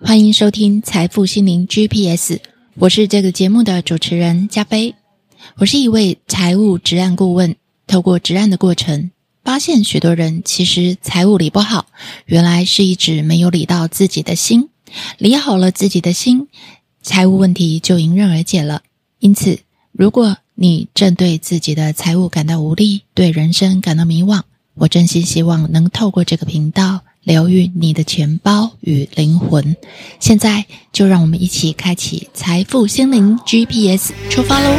欢迎收听财富心灵 GPS，我是这个节目的主持人加菲。我是一位财务职案顾问，透过职案的过程，发现许多人其实财务理不好，原来是一直没有理到自己的心。理好了自己的心，财务问题就迎刃而解了。因此，如果你正对自己的财务感到无力，对人生感到迷惘，我真心希望能透过这个频道疗愈你的钱包与灵魂。现在就让我们一起开启财富心灵 GPS，出发喽！